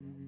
Thank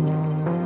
Música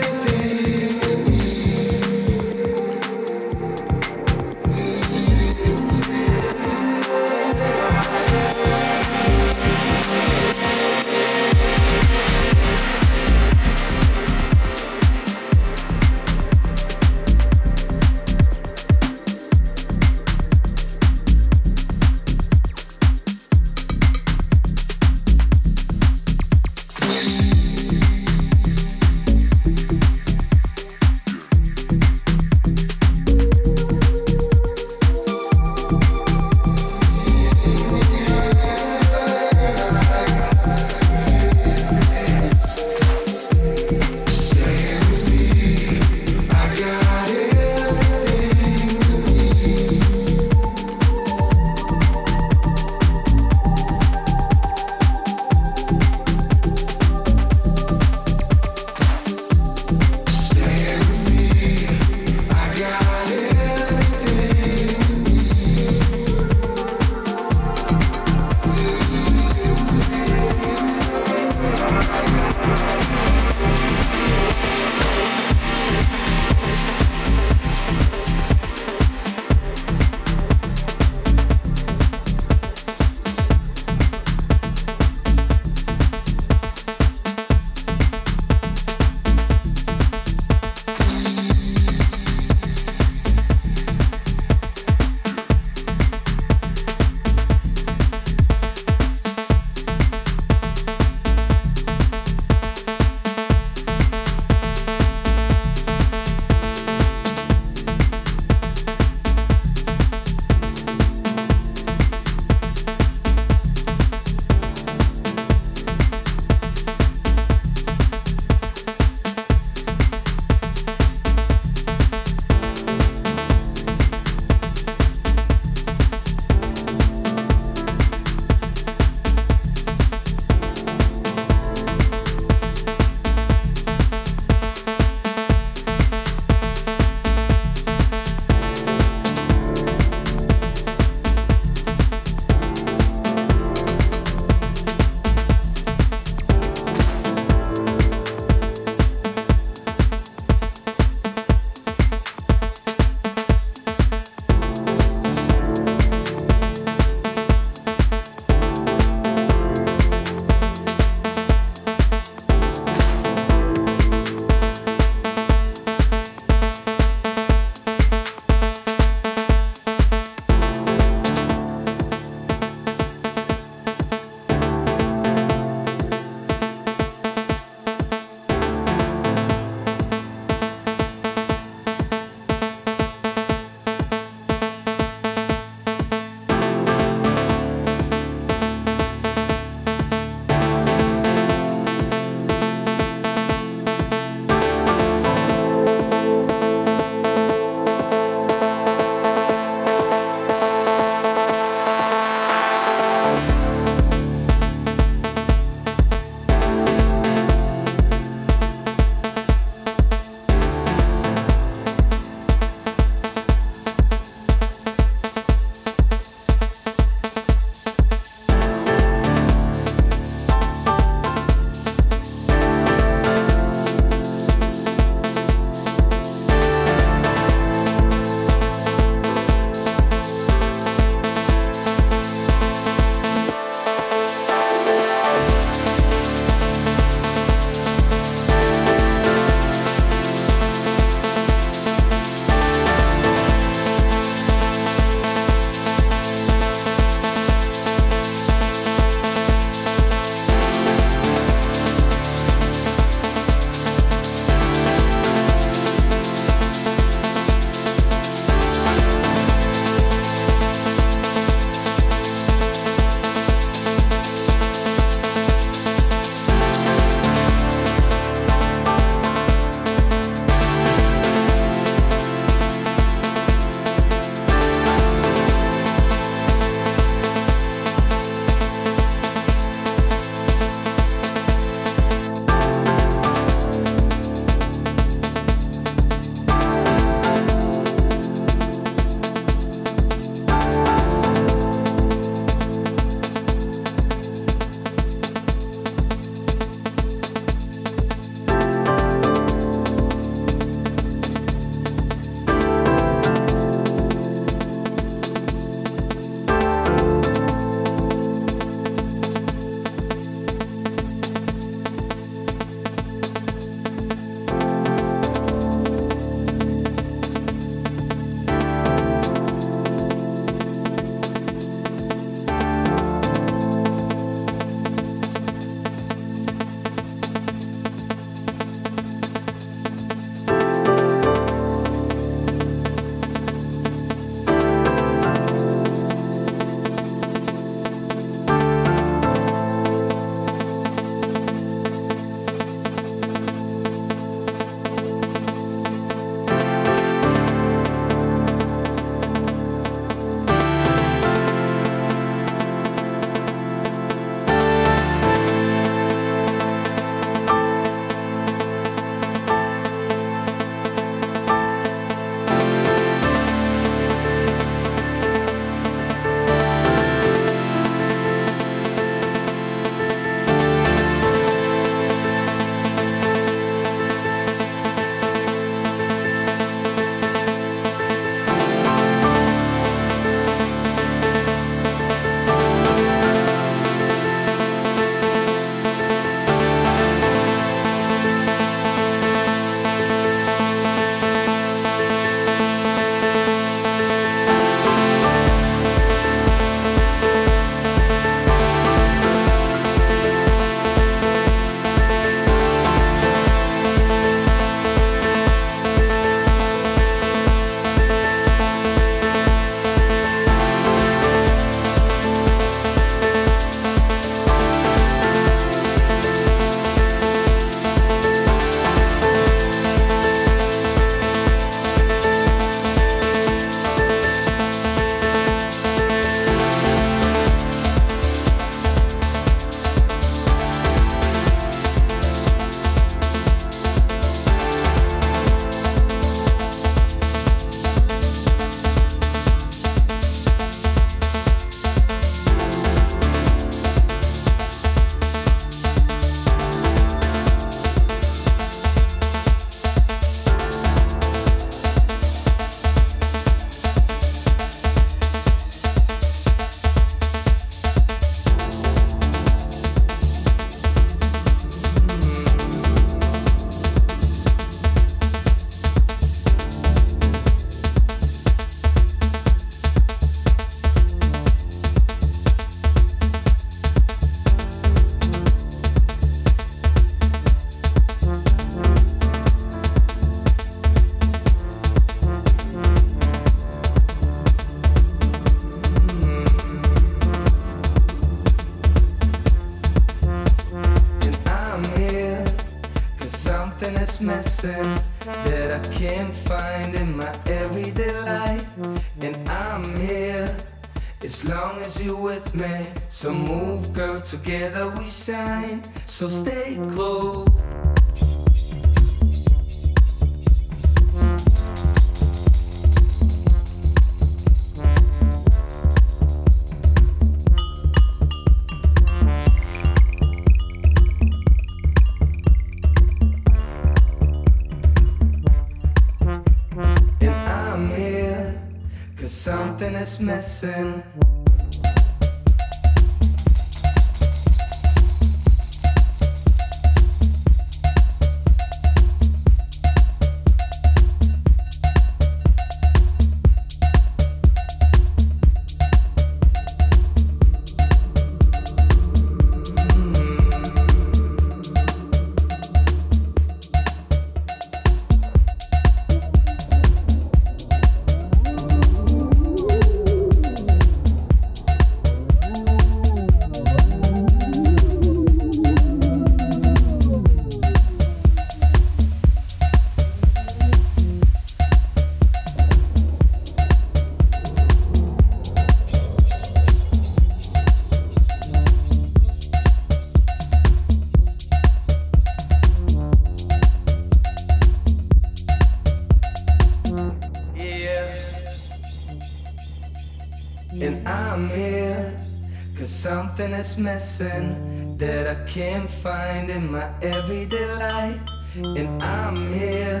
is missing that I can't find in my everyday life. And I'm here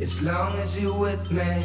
as long as you're with me.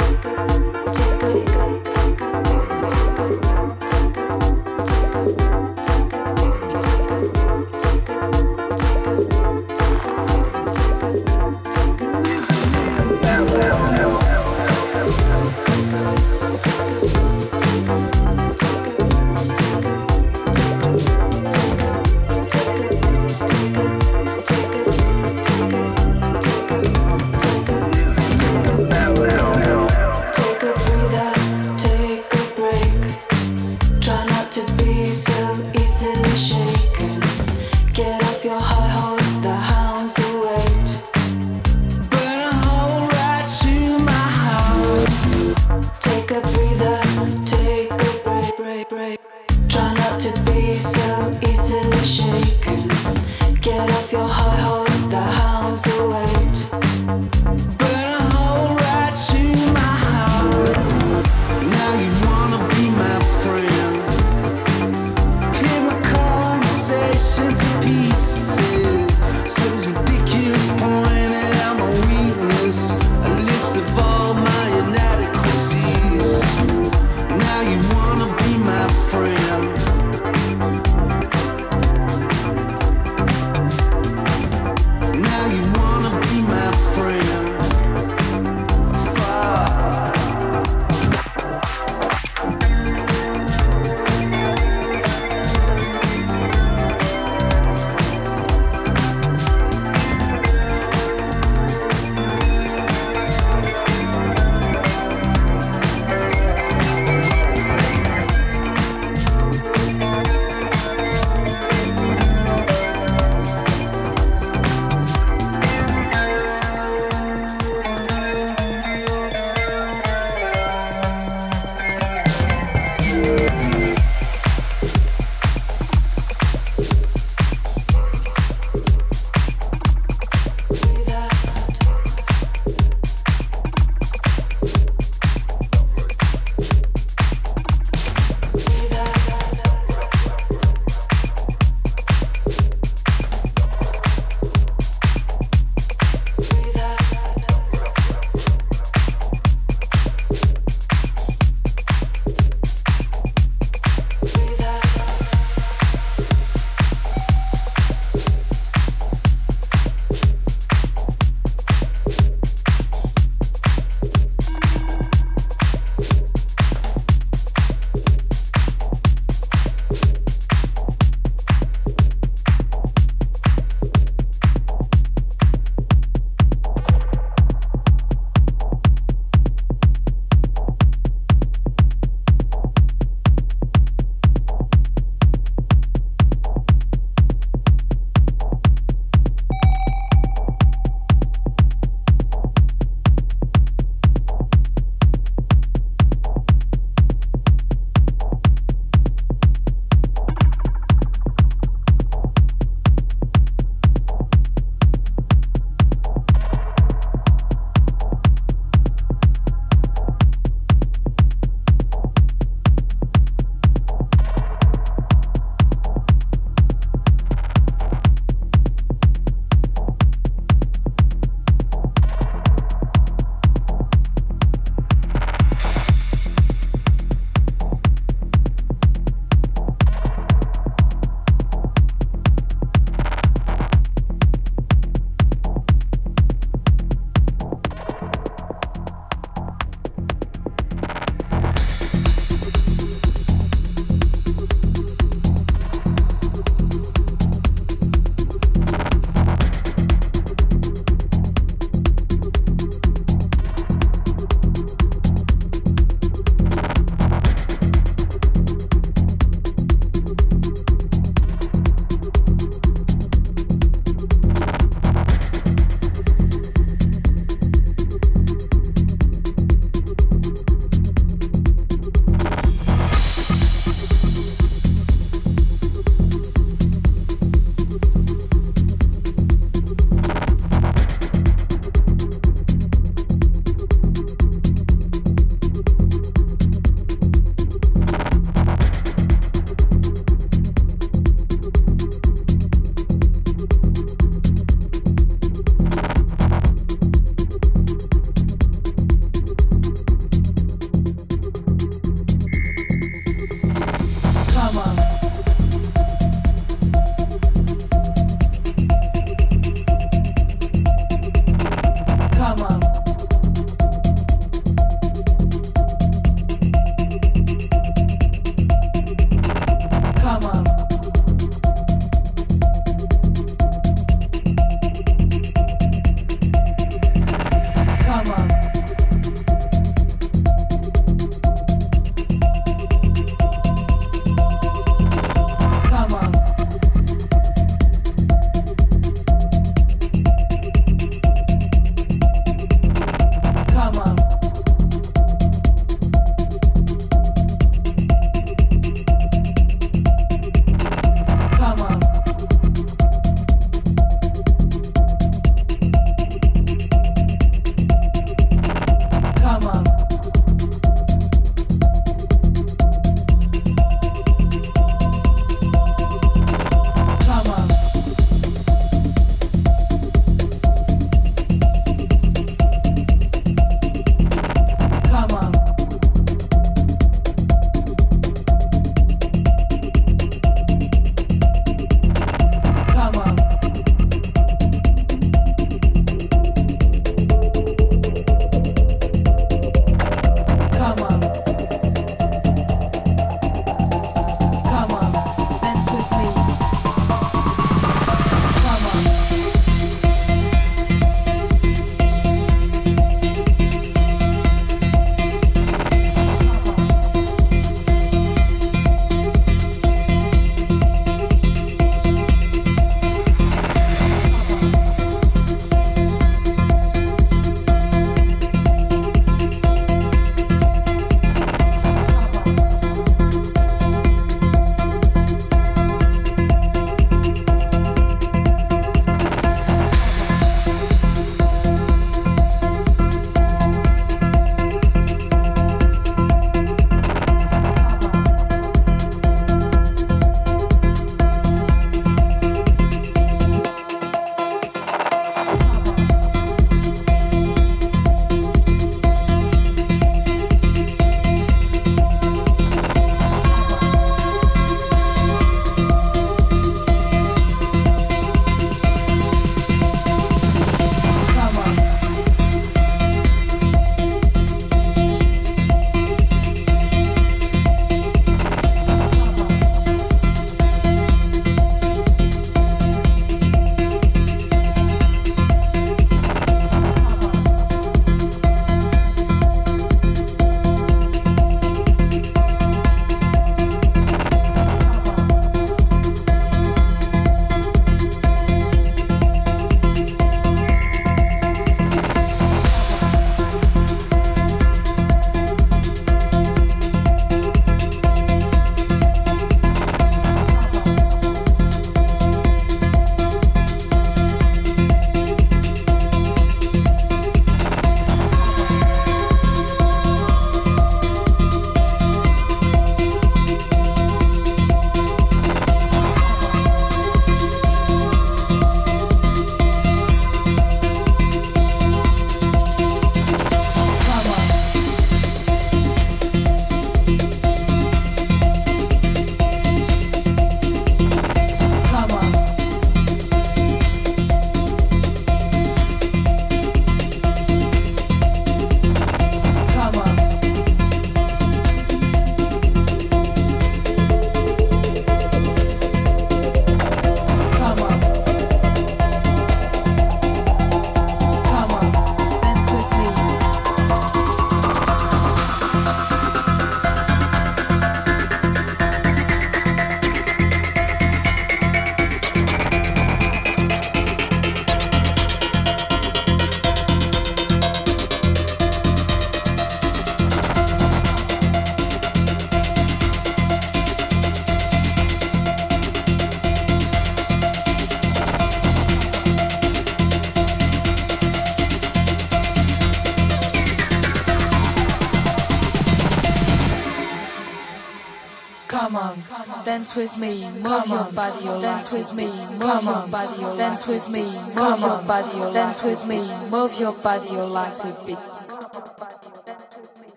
dance with me, move your body, dance with me, move your body, dance with me, move your body, dance with me, move your body, like a beat.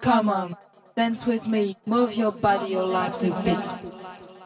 Come on, dance with me, move your body, or like a beat.